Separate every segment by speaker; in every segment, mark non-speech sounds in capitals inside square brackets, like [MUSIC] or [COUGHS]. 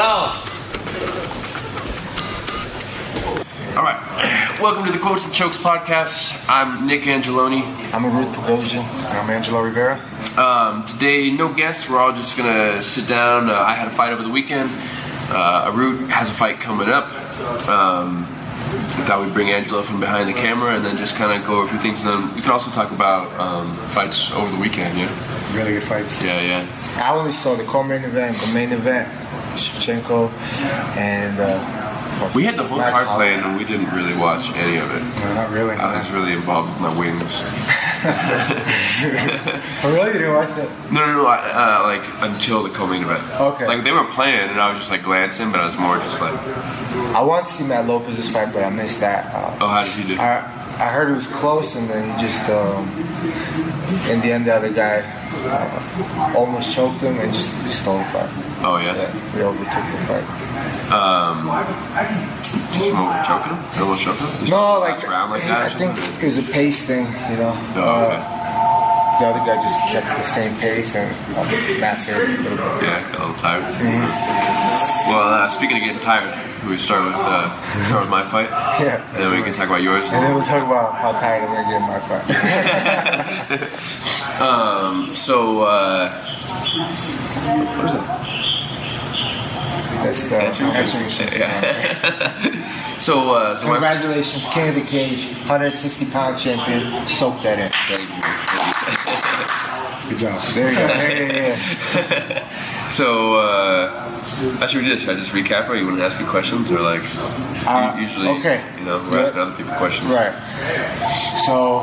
Speaker 1: Go!
Speaker 2: All right. Welcome to the Quotes and Chokes podcast. I'm Nick Angeloni.
Speaker 3: I'm Arut Pagosian.
Speaker 1: And I'm Angelo Rivera.
Speaker 2: Um, today, no guests. We're all just gonna sit down. Uh, I had a fight over the weekend. Uh, Arut has a fight coming up. Um, I thought we'd bring Angelo from behind the camera and then just kind of go over a few things. And then we can also talk about um, fights over the weekend. Yeah.
Speaker 1: Really good fights.
Speaker 2: Yeah. Yeah.
Speaker 3: I only saw the co-main event, the main event, Shevchenko, and uh,
Speaker 2: We had the whole
Speaker 3: Max
Speaker 2: card
Speaker 3: Holloway.
Speaker 2: playing and we didn't really watch any of it.
Speaker 1: No, not really.
Speaker 2: I was really involved with my wings. [LAUGHS]
Speaker 3: Oh, really? You didn't watch it?
Speaker 2: No, no, no. I, uh, like until the co-main event.
Speaker 3: Okay.
Speaker 2: Like they were playing, and I was just like glancing, but I was more just like,
Speaker 3: I wanted to see Matt Lopez's fight, but I missed that. Uh,
Speaker 2: oh, how did he do?
Speaker 3: I I heard it was close, and then he just um, in the end the other guy uh, almost choked him and just he stole the fight.
Speaker 2: Oh yeah.
Speaker 3: Yeah, he overtook the fight.
Speaker 2: Just from over choking him? Almost choking him? Just
Speaker 3: No, like
Speaker 2: round like that.
Speaker 3: I think it was a pace thing, you know.
Speaker 2: Oh, okay.
Speaker 3: Uh, the other guy just kept the same pace, and uh, Matt failed a little bit.
Speaker 2: Yeah, got a little tired. Well, uh, speaking of getting tired, we start with uh, start with my fight, [LAUGHS]
Speaker 3: Yeah.
Speaker 2: and then we can talk about yours.
Speaker 3: And then we'll talk about how tired I'm gonna get in my fight. [LAUGHS] [LAUGHS]
Speaker 2: So, uh, what is that?
Speaker 3: That's the answering.
Speaker 2: Yeah. [LAUGHS] So, uh, so my
Speaker 3: Congratulations, King of the Cage, 160 pound champion. Soak that in.
Speaker 1: Good job.
Speaker 3: There you go. [LAUGHS]
Speaker 2: So uh, should we do this? Should I just recap, or you want to ask me questions, or like
Speaker 3: Uh,
Speaker 2: usually,
Speaker 3: okay.
Speaker 2: you know, we're
Speaker 3: Yeah.
Speaker 2: asking other people questions.
Speaker 3: Right. So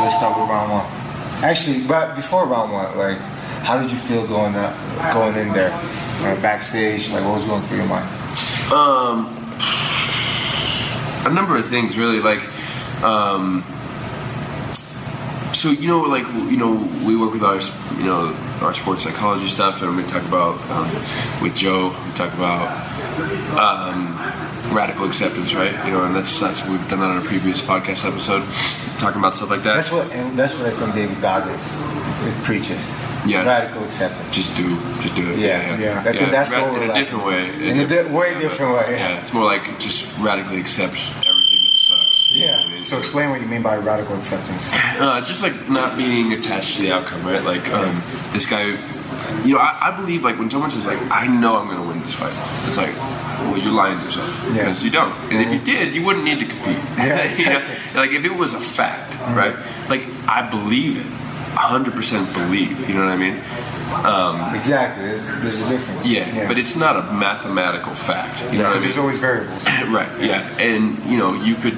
Speaker 3: let's start with round one. Actually, but before round one, like, how did you feel going up, going in there, backstage? Like, what was going through your mind?
Speaker 2: Um, a number of things, really. Like, um, so you know, like you know, we work with our you know our sports psychology stuff, and we talk about um, with Joe. We talk about um, radical acceptance, right? You know, and that's that's we've done that on a previous podcast episode, talking about stuff like that.
Speaker 3: That's what, and that's what I think David Goggins it preaches.
Speaker 2: Yeah.
Speaker 3: Radical acceptance.
Speaker 2: just do, just do it.
Speaker 3: Yeah,
Speaker 1: yeah.
Speaker 3: I think that's the
Speaker 2: Ra- in a different way.
Speaker 3: In a di- way different way.
Speaker 2: Yeah, it's more like just radically accept everything that sucks. You know what I mean?
Speaker 1: So explain what you mean by radical acceptance.
Speaker 2: Uh, just like not being attached to the outcome, right? Like um, this guy, you know, I, I believe like when someone says like, "I know I'm going to win this fight," it's like, well, you're lying to yourself
Speaker 1: Yeah.
Speaker 2: because you don't. And if you did, you wouldn't need to compete.
Speaker 1: Yeah, [LAUGHS]
Speaker 2: you know? Like if it was a fact, right? Like I believe it, hundred percent believe. You know what I mean? Um,
Speaker 3: Exactly. There's, there's a difference.
Speaker 2: yeah,
Speaker 1: Yeah.
Speaker 2: but it's not a mathematical fact. You know what I
Speaker 1: Because
Speaker 2: mean?
Speaker 1: there's always variables. [LAUGHS]
Speaker 2: Right. Yeah. And you know, you could.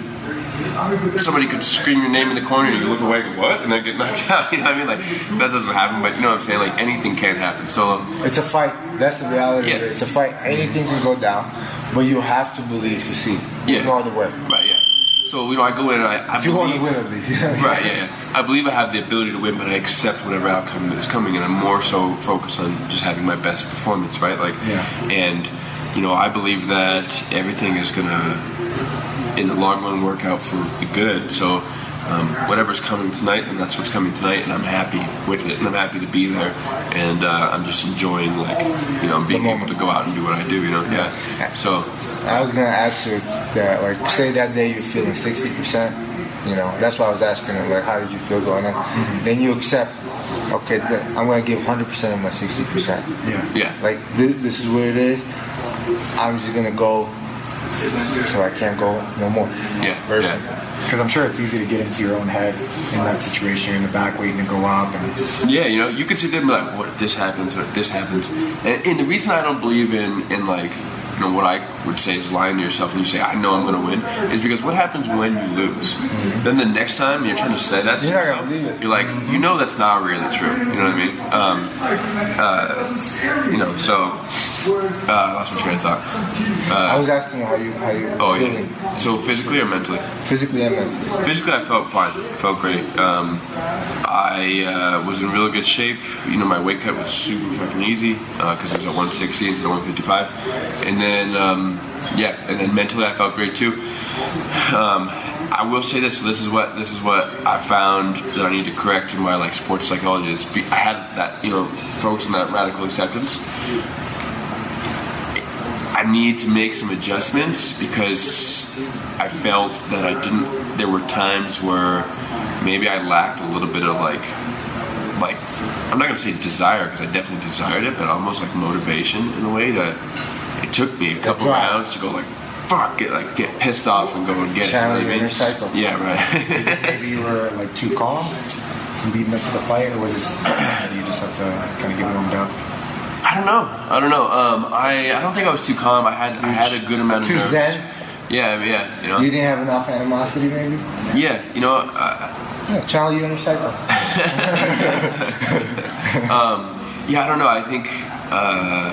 Speaker 2: Somebody could scream your name in the corner, and you look away, and what, and then get knocked [LAUGHS] out. You know what I mean? Like that doesn't happen, but you know what I'm saying? Like anything can happen. So um,
Speaker 3: It's a fight. That's the reality.
Speaker 2: Yeah.
Speaker 3: of it. It's a fight. Anything can go down, but you have to believe to see.
Speaker 2: Yeah.
Speaker 3: No other way.
Speaker 2: right, yeah. So you know, I go in and I, I
Speaker 3: If you want
Speaker 2: believe.
Speaker 3: to win, at least. [LAUGHS]
Speaker 2: Right, yeah, yeah. I believe I have the ability to win, but I accept whatever outcome is coming, and I'm more so focused on just having my best performance, right? Like,
Speaker 1: Yeah.
Speaker 2: and you know, I believe that everything is gonna, in the long run, work out for the good. So, um, whatever's coming tonight, and that's what's coming tonight, and I'm happy with it, and I'm happy to be there, and uh, I'm just enjoying, like, you know, being able to go out and do what I do, you know, yeah. So,
Speaker 3: I was gonna ask you that. Like, say that day you're feeling sixty percent. You know, that's why I was asking. Like, how did you feel going in?
Speaker 2: Mm-hmm.
Speaker 3: Then you accept. Okay, th- I'm gonna give hundred percent of my sixty percent.
Speaker 1: Yeah.
Speaker 2: yeah,
Speaker 3: Like, th- this is what it is. I'm just gonna go till I can't go no more.
Speaker 2: yeah,
Speaker 3: Person.
Speaker 2: yeah.
Speaker 1: Because I'm sure it's easy to get into your own head in that situation. You're in the back waiting to go up, and
Speaker 2: Yeah, you know, you could sit there and be like, what if this happens, what if this happens? And, and the reason I don't believe in, in like, you know, what I would say is lying to yourself and you say, I know I'm going to win, is because what happens when you lose? Then the next time you're trying to say that to
Speaker 3: You're
Speaker 2: yourself,
Speaker 3: gonna believe it.
Speaker 2: you're like, you know that's not really true. You know what I mean? Um, uh, you know, so, uh, I lost my train of thought.
Speaker 3: I was asking you how you how you
Speaker 2: Oh,
Speaker 3: feeling
Speaker 2: yeah. So physically or mentally?
Speaker 3: physically and mentally.
Speaker 2: Physically, I felt fine. I felt great. Um, I uh, was in really good shape. You know, my weight cut was super fucking easy because it was at 160 instead of 155. And then, um, yeah, and then mentally, I felt great too. Um, I will say this. This is what this is what I found that I need to correct in my like sports psychology. Is be, I had that you know focus on that radical acceptance I need to make some adjustments because I felt that I didn't. There were times where maybe I lacked a little bit of like, like I'm not gonna say desire because I definitely desired it, but almost like motivation in a way that it took me a couple rounds to go like, fuck, get like get pissed off and go and get
Speaker 3: Channel
Speaker 2: it. You know
Speaker 3: your
Speaker 2: what I mean?
Speaker 3: inner cycle.
Speaker 2: Yeah, right.
Speaker 1: Maybe you were like too calm leading up to the fight, or was it [CLEARS THROAT] you just have to kind of get warmed up?
Speaker 2: I don't know. I don't know. Um, I I don't think I was too calm. I had I had a good amount of
Speaker 3: Too
Speaker 2: nerves.
Speaker 3: zen?
Speaker 2: Yeah, yeah. You know.
Speaker 3: You didn't have enough animosity, maybe.
Speaker 2: Yeah, you know. Uh,
Speaker 3: Yeah, channel you and your inner cycle. [LAUGHS] [LAUGHS]
Speaker 2: yeah, I don't know. I think uh,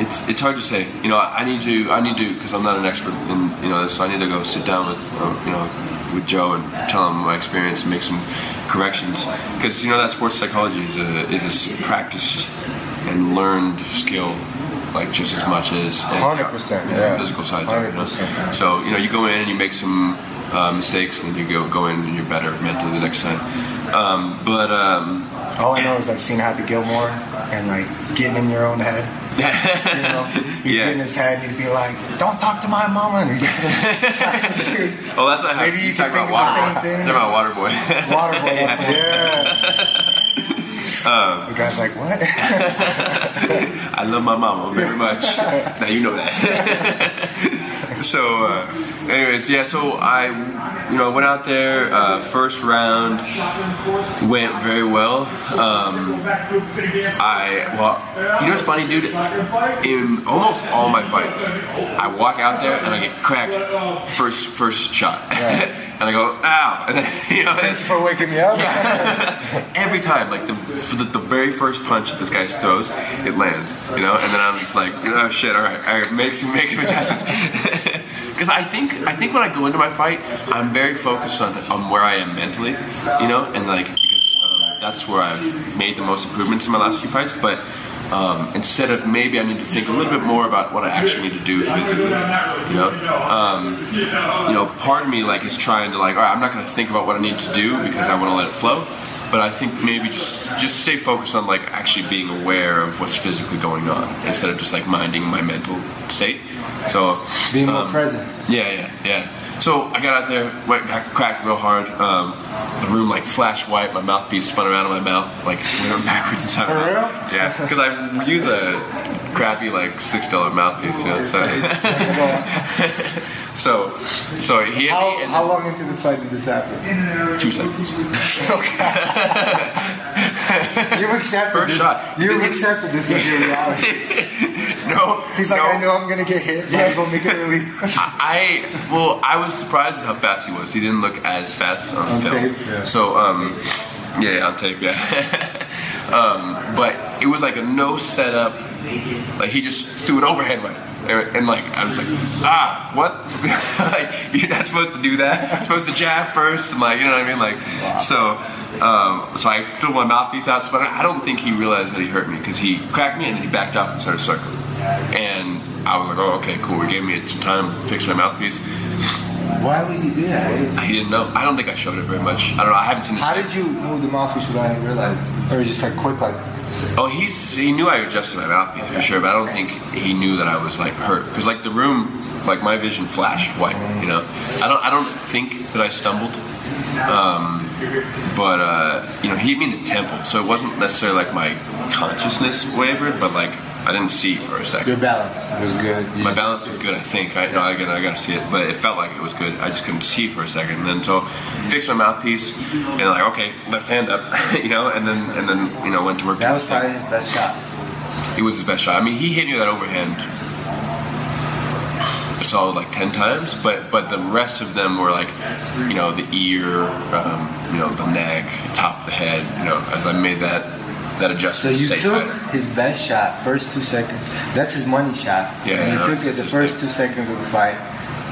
Speaker 2: it's it's hard to say. You know, I need to I need to because I'm not an expert in you know. So I need to go sit down with um, you know with Joe and tell him my experience and make some corrections because you know that sports psychology is a is a practiced and learned skill like just as much as, as
Speaker 3: 100%,
Speaker 2: you know,
Speaker 3: yeah.
Speaker 2: physical sides. You know? So you know you go in and you make some uh, mistakes and then you go go in and you're better mentally the next time. Um, but um,
Speaker 1: All I know is I've seen Happy Gilmore and like getting in your own head. [LAUGHS] You know, he'd
Speaker 2: Yeah.
Speaker 1: get in his head and he'd be like, "Don't talk to my mama." And
Speaker 2: Oh, [LAUGHS] [LAUGHS] that's not how
Speaker 1: Maybe you
Speaker 2: you talk about
Speaker 1: water. the same
Speaker 2: Waterboy.
Speaker 1: thing.
Speaker 2: Talk about Waterboy.
Speaker 1: Waterboy. That's yeah. the guy's like, "What?"
Speaker 2: I love my mama very much. now you know that. so, uh, anyways, yeah. So I, you know, I went out there. Uh, first round went very well. Um, I well, you know what's funny, dude? In almost all my fights, I walk out there and I get cracked first first shot, [LAUGHS] and I go ow, and [LAUGHS] then you know.
Speaker 3: Thank you for waking me up. [LAUGHS]
Speaker 2: Every time, like the, the the very first punch that this guy throws, it lands, you know, and then I'm just like, oh shit, all right, all right, make some make some adjustments. Because I think I think when I go into my fight, I'm very focused on on where I am mentally, you know, and like because um, that's where I've made the most improvements in my last few fights, but. Um, instead of maybe I need to think a little bit more about what I actually need to do physically, you know. Um, you know, part of me like is trying to like, all right, I'm not going to think about what I need to do because I want to let it flow. But I think maybe just just stay focused on like actually being aware of what's physically going on instead of just like minding my mental state. So
Speaker 3: Be more
Speaker 2: um,
Speaker 3: present.
Speaker 2: yeah, yeah, yeah. So I got out there, went, back, cracked real hard. Um, the room like flashed white. My mouthpiece spun around in my mouth, like [LAUGHS] went backwards inside.
Speaker 3: For real?
Speaker 2: mouth. Yeah, because I use a crappy like six dollar mouthpiece. You know, so [LAUGHS] so so he hit
Speaker 3: How,
Speaker 2: me and
Speaker 3: how long into the fight did this happen?
Speaker 2: two seconds. [LAUGHS]
Speaker 3: You've accepted
Speaker 2: First
Speaker 3: this.
Speaker 2: shot.
Speaker 3: You've accepted this is your reality. [LAUGHS]
Speaker 2: No,
Speaker 1: He's like,
Speaker 2: no.
Speaker 1: "I know I'm gonna get hit, but I'm gonna make it really." [LAUGHS]
Speaker 2: I well, I was surprised at how fast he was. He didn't look as fast on,
Speaker 3: On
Speaker 2: film.
Speaker 3: tape, yeah.
Speaker 2: So um, yeah, yeah, on tape, yeah. [LAUGHS] um, but it was like a no setup. Like he just threw an overhead right. And, like I was like, ah, what? [LAUGHS] like you're not supposed to do that. You're supposed to jab first, and like you know what I mean. Like so, um, so I threw my mouthpiece out, but I don't think he realized that he hurt me because he cracked me and then he backed off and started circling. And I was like, oh, okay, cool. He gave me some time to fix my mouthpiece.
Speaker 3: Why would you do that?
Speaker 2: He didn't know. I don't think I showed it very much. I don't know. I haven't seen
Speaker 3: How
Speaker 2: tape.
Speaker 3: did you move the mouthpiece without him realizing? Or just like quick, like
Speaker 2: Oh, he's he knew I adjusted my mouthpiece for sure, but I don't think he knew that I was like hurt because like the room, like my vision flashed white. You know, I don't I don't think that I stumbled, um, but uh, you know he hit me in the temple, so it wasn't necessarily like my consciousness wavered, but like I didn't see for a second.
Speaker 3: your balance It was good. You
Speaker 2: My balance was good, I think. I know again, I gotta see it, but it felt like it was good. I just couldn't see for a second. And then so fixed my mouthpiece and like, okay, left hand up, [LAUGHS] you know, and then and then you know went to work.
Speaker 3: That was probably his best shot.
Speaker 2: It was his best shot. I mean, he hit me with that overhand a solid like ten times, but but the rest of them were like, you know, the ear, um, you know, the neck, top of the head. You know, as I made that that
Speaker 3: So you
Speaker 2: stay
Speaker 3: took
Speaker 2: tighter.
Speaker 3: his best shot, first two seconds. That's his money shot.
Speaker 2: Yeah,
Speaker 3: and
Speaker 2: yeah,
Speaker 3: you took
Speaker 2: it's
Speaker 3: it the
Speaker 2: consistent.
Speaker 3: first two seconds of the fight,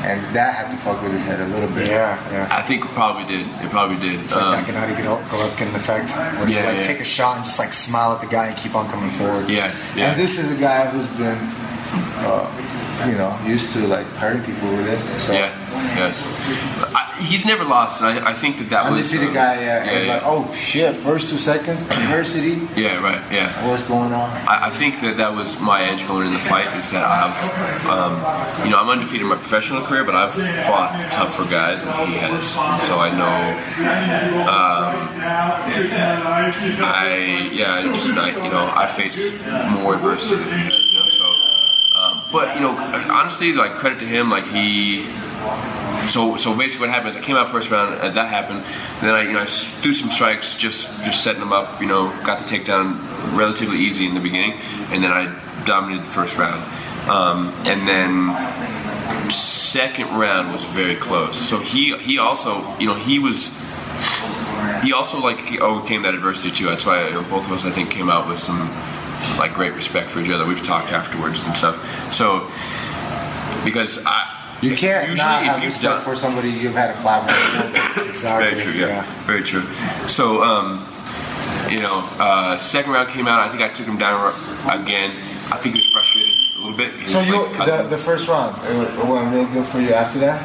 Speaker 3: and that had to fuck with his head a little bit.
Speaker 1: Yeah, yeah.
Speaker 2: I think it probably did. It probably did.
Speaker 1: It's like
Speaker 2: Um,
Speaker 1: that Gennady Golovkin effect. Where you
Speaker 2: Yeah,
Speaker 1: like
Speaker 2: yeah.
Speaker 1: take a shot and just like smile at the guy and keep on coming forward.
Speaker 2: yeah, yeah.
Speaker 3: And this is a guy who's been, uh, you know, used to like hurting people with it. So
Speaker 2: Yeah, yeah. I, he's never lost, and I, I think that that was
Speaker 3: Undefeated
Speaker 2: um,
Speaker 3: guy, yeah. and it's
Speaker 2: yeah,
Speaker 3: like, oh shit, first two seconds, adversity.
Speaker 2: yeah, right, yeah.
Speaker 3: What's going on?
Speaker 2: I, I think that that was my edge going in the fight is that I've, um, you know, I'm undefeated in my professional career, but I've fought tougher guys than he has, and so I know. Um, I yeah, just I, you know, I faced more adversity than he has, you know. So, um, but you know, honestly, like credit to him, like he so so basically what happened is I came out first round that happened. And then I you know I threw some strikes just just setting them up you know got the takedown relatively easy in the beginning and then I dominated the first round. Um, and then second round was very close. So he he also you know he was he also like overcame that adversity too. That's why both of us I think came out with some like great respect for each other we've talked afterwards and stuff so because I
Speaker 3: You can't
Speaker 2: usually
Speaker 3: not
Speaker 2: if
Speaker 3: have
Speaker 2: you've
Speaker 3: respect
Speaker 2: done
Speaker 3: for somebody you've had a five round.
Speaker 1: Exactly.
Speaker 2: very true. Yeah, very true. So, um, you know, uh, second round came out. I think I took him down again. I think he was frustrated a little bit. He
Speaker 3: So you,
Speaker 2: like,
Speaker 3: the, the first round, it, it went real good for you after that.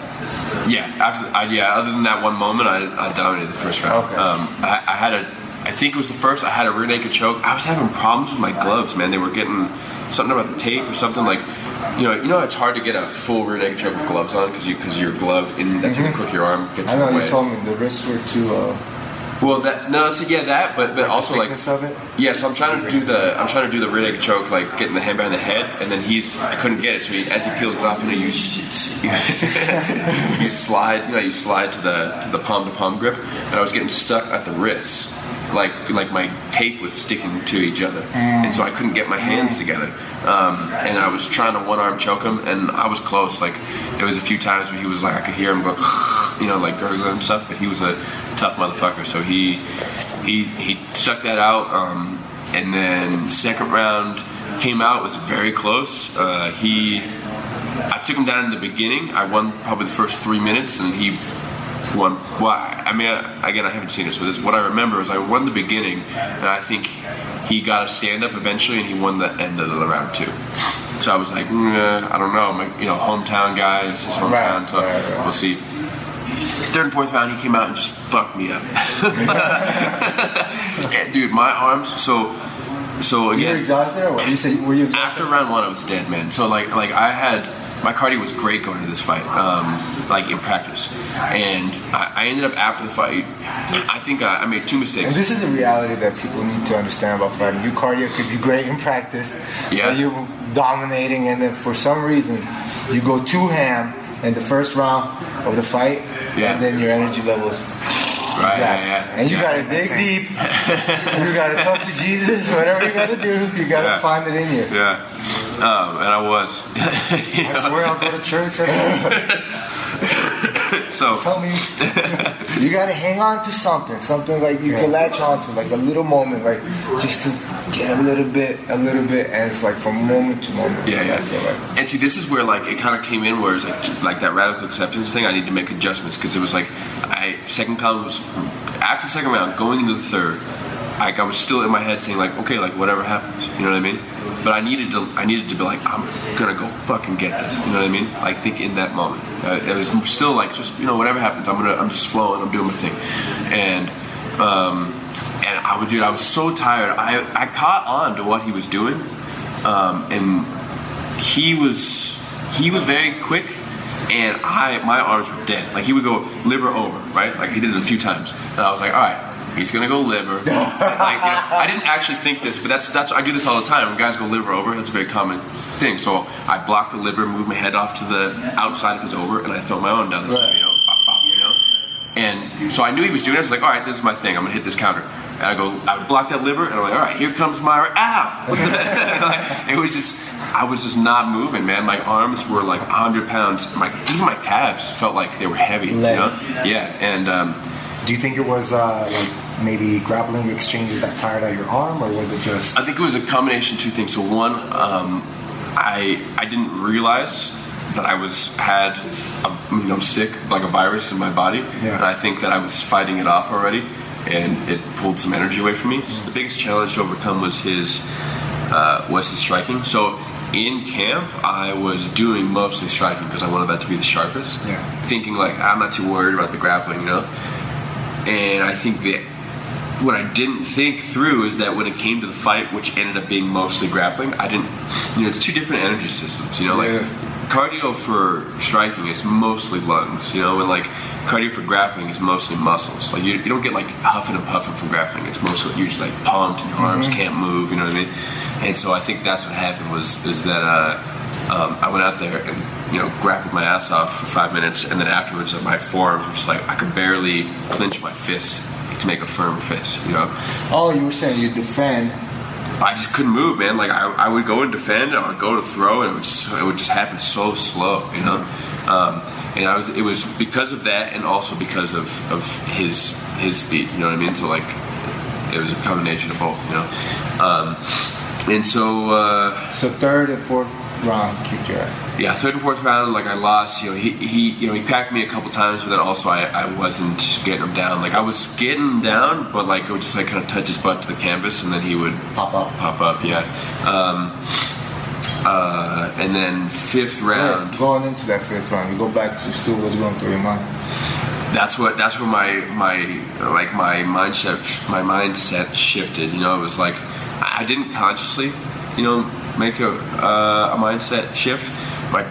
Speaker 2: yeah, after I, yeah. Other than that one moment, I, I dominated the first round.
Speaker 3: Okay.
Speaker 2: Um, I, I had a, I think it was the first. I had a rear naked choke. I was having problems with my gloves, man. They were getting something about the tape or something like. You know, you know, it's hard to get a full rear naked choke with gloves on because you because your glove in that's in the crook of your arm gets
Speaker 3: Mm-hmm. I know
Speaker 2: in the way.
Speaker 3: you told me the wrists were too. Uh,
Speaker 2: Well, that no, so yeah, that, but but also like
Speaker 3: of it?
Speaker 2: yeah. So I'm trying to do the I'm trying to do the rear naked choke, like getting the hand behind the head, and then he's I couldn't get it. So he, as he peels it off, and you you, [LAUGHS] [LAUGHS] you slide, you know, you slide to the to the palm to palm grip, and I was getting stuck at the wrists, like like my tape was sticking to each other, and so I couldn't get my hands together. Um, and I was trying to one arm choke him, and I was close. Like there was a few times where he was like I could hear him go, [LAUGHS] you know, like gurgling and stuff. But he was a tough motherfucker, so he he he stuck that out. Um, and then second round came out was very close. Uh, he I took him down in the beginning. I won probably the first three minutes, and he won. Well, I I mean, I, again, I haven't seen this, but this, what I remember is I won the beginning, and I think he got a stand up eventually, and he won the end of the round two. So I was like, mm, I don't know, my, you know, hometown guy, it's his hometown, so we'll see. Third and fourth round, he came out and just fucked me up. [LAUGHS] And, Dude, my arms. So, so
Speaker 3: you
Speaker 2: again,
Speaker 3: were exhausted, or what? You said were you? Exhausted?
Speaker 2: after round one, I was dead, man. So like, like I had my cardio was great going into this fight, um, like in practice, and I, I ended up after the fight. I think I, I made two
Speaker 3: And
Speaker 2: mistakes.
Speaker 3: this is a reality that people need to understand about fighting. Your cardio could be great in practice,
Speaker 2: Yeah.
Speaker 3: you're dominating, and then for some reason you go too ham in the first round of the fight,
Speaker 2: Yeah.
Speaker 3: and then your energy levels.
Speaker 2: Right, yeah, yeah.
Speaker 3: And you
Speaker 2: yeah.
Speaker 3: gotta dig deep. [LAUGHS] you gotta talk to Jesus. Whatever you gotta do, you gotta find it in you.
Speaker 2: Yeah, um, and I was. [LAUGHS] You
Speaker 3: I swear I'll go to church. [LAUGHS]
Speaker 2: So
Speaker 3: Tell me, you gotta hang on to something, something like you can latch on to, like a little moment, like just to get a little bit, a little bit, and it's like from moment to moment.
Speaker 2: Yeah,
Speaker 3: I feel
Speaker 2: yeah.
Speaker 3: like.
Speaker 2: And see, this is where like it kind of came in, where it's like like that radical acceptance thing. I need to make adjustments because it was like I second round was after second round, going into the third. Like I was still in my head saying like, okay, like whatever happens, you know what I mean? But I needed to, I needed to be like, I'm gonna go fucking get this, you know what I mean? Like think in that moment. Uh, it was still like just you know whatever happens, I'm gonna, I'm just flowing, I'm doing my thing, and um, and I would, dude, I was so tired. I I caught on to what he was doing, um, and he was he was very quick and I my arms were dead. Like he would go liver over, right? Like he did it a few times. And I was like, all right, he's gonna go liver. [LAUGHS] like, you know, I didn't actually think this, but that's that's I do this all the time. When guys go liver over, that's a very common thing. So I block the liver, move my head off to the outside of his over, and I throw my own down the side. you know, you know. And so I knew he was doing it. I was like, all right, this is my thing. I'm gonna hit this counter. And I go, I would block that liver, and I'm like, all right, here comes my ow. [LAUGHS] Like, it was just, I was just not moving, man. My arms were like 100 pounds. My even my calves felt like they were heavy. You know? Yeah, and um,
Speaker 1: Do you think it was uh, like maybe grappling exchanges that tired out your arm, or was it just?
Speaker 2: I think it was a combination of two things. So one, um, I I didn't realize that I was had a, you know sick like a virus in my body,
Speaker 1: Yeah.
Speaker 2: and I think that I was fighting it off already, and it pulled some energy away from me. The biggest challenge to overcome was his uh, was his striking. So in camp, I was doing mostly striking because I wanted that to be the sharpest.
Speaker 1: Yeah.
Speaker 2: Thinking like I'm not too worried about the grappling, you know. And I think that what I didn't think through is that when it came to the fight, which ended up being mostly grappling, I didn't. You know, it's two different energy systems. You know, like
Speaker 3: Yeah.
Speaker 2: cardio for striking is mostly lungs. You know, and like cardio for grappling is mostly muscles. Like you, you don't get like huffing and puffing from grappling. It's mostly you're just like pumped and your arms can't move. You know what I mean? And so I think that's what happened was is that uh, um, I went out there and you know grappled my ass off for five minutes, and then afterwards my forearms were just like I could barely clinch my fist to make a firm fist. You know.
Speaker 3: Oh, you were saying you defend.
Speaker 2: I just couldn't move, man. Like I, I would go and defend, or I'd go to throw, and it would just it would just happen so slow, you know. Um, and I was it was because of that, and also because of, of his his speed. You know what I mean? So like it was a combination of both, you know. Um, and so uh,
Speaker 3: So third and fourth round kicked your ass.
Speaker 2: yeah, third and fourth round, like I lost. You know, he, he you know he packed me a couple times, but then also I, I wasn't getting him down. Like I was getting him down, but like it would just like kind of touch his butt to the canvas, and then he would
Speaker 3: Pop up.
Speaker 2: pop up. Yeah. Um, uh, and then fifth round.
Speaker 3: Going into that fifth round, you go back to Stu. What's going through your mind?
Speaker 2: That's what. That's where my my like my mindset my mindset shifted. You know, it was like I didn't consciously, you know, make a uh, a mindset shift. My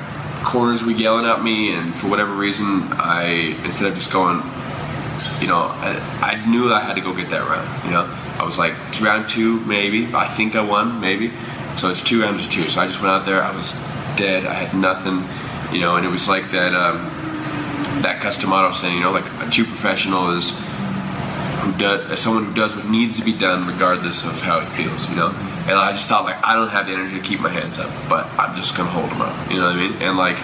Speaker 2: corners were yelling at me, and for whatever reason, I instead of just going, you know, I, I knew I had to go get that round. You know, I was like, it's round two, maybe. I think I won, maybe. So it's two rounds of two. So I just went out there. I was dead. I had nothing. You know, and it was like that. Um, that Cus D'Amato saying, you know, like a true professional is who does someone who does what needs to be done regardless of how it feels, you know. And I just thought like I don't have the energy to keep my hands up, but I'm just gonna hold them up, you know what I mean? And like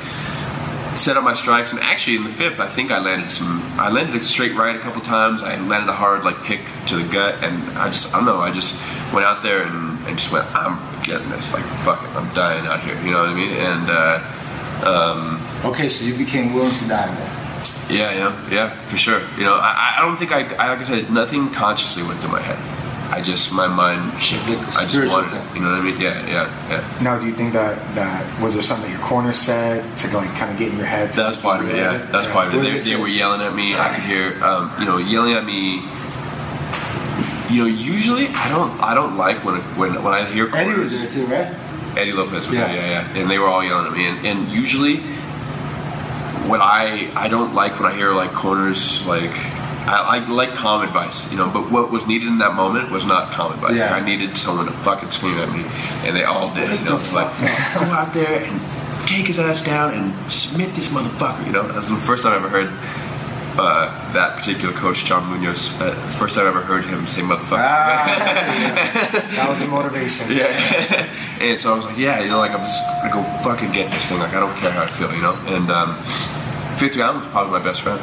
Speaker 2: set up my strikes, and actually in the fifth, I think I landed some. I landed a straight right a couple times. I landed a hard like kick to the gut, and I just I don't know. I just went out there and, and just went. I'm getting this. Like fuck it, I'm dying out here. You know what I mean? And uh, um,
Speaker 3: Okay, so you became willing to die there.
Speaker 2: yeah, yeah, yeah, for sure. You know, I, I don't think I, I, like I said, nothing consciously went through my head. I just, my mind shifted. I just
Speaker 3: spiritual
Speaker 2: wanted it. You know what I mean? Yeah, yeah, yeah.
Speaker 1: Now, do you think that that was there something that your corner said to like kind of get in your head?
Speaker 2: That's part of it. Yeah, that's part of it. They,
Speaker 3: they
Speaker 2: were yelling at me. I could hear, um, you know, yelling at me. You know, usually I don't, I don't like when, when, when I hear
Speaker 3: Eddie was
Speaker 2: corners.
Speaker 3: there too, right?
Speaker 2: Eddie Lopez was
Speaker 3: Yeah.
Speaker 2: there, yeah, yeah, and they were all yelling at me. And, and usually, what I I don't like when I hear like corners like. I, I like calm advice, you know, but what was needed in that moment was not calm advice.
Speaker 3: Yeah.
Speaker 2: I needed someone to fucking scream at me, and they all did. You know, like go out there and take his ass down and submit this motherfucker. You know, that's the first time I ever heard uh, that particular coach, John Munoz. Uh, first time I ever heard him say motherfucker. [LAUGHS]
Speaker 1: That was the motivation.
Speaker 2: Yeah. and so I was like, yeah, you know, like I'm just gonna go fucking get this thing. Like I don't care how I feel, you know. And um, fifth was probably my best friend.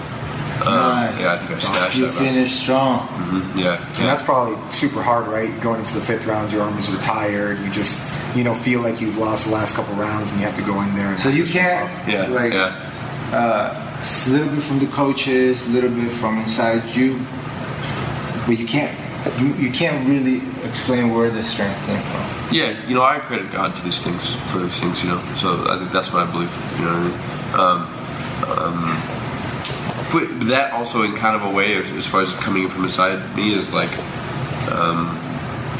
Speaker 2: Um,
Speaker 3: Nice.
Speaker 2: Yeah, I think I smashed
Speaker 3: You
Speaker 2: that. round.
Speaker 3: finished strong.
Speaker 2: Mhm, Yeah.
Speaker 1: And that's probably super hard, right? Going into the fifth round, your arms are tired. You just, you know, feel like you've lost the last couple rounds, and you have to go in there. And
Speaker 3: So you can't,
Speaker 2: Yeah.
Speaker 3: like,
Speaker 2: yeah.
Speaker 3: uh, a little bit from the coaches, a little bit from inside you, but you can't, you, you can't really explain where the strength came from.
Speaker 2: Yeah, you know, I credit God to these things for these things, you know. So I think that's what I believe. You know what I mean? Um, um, but that also, in kind of a way, as as far as coming from inside me, is like, um,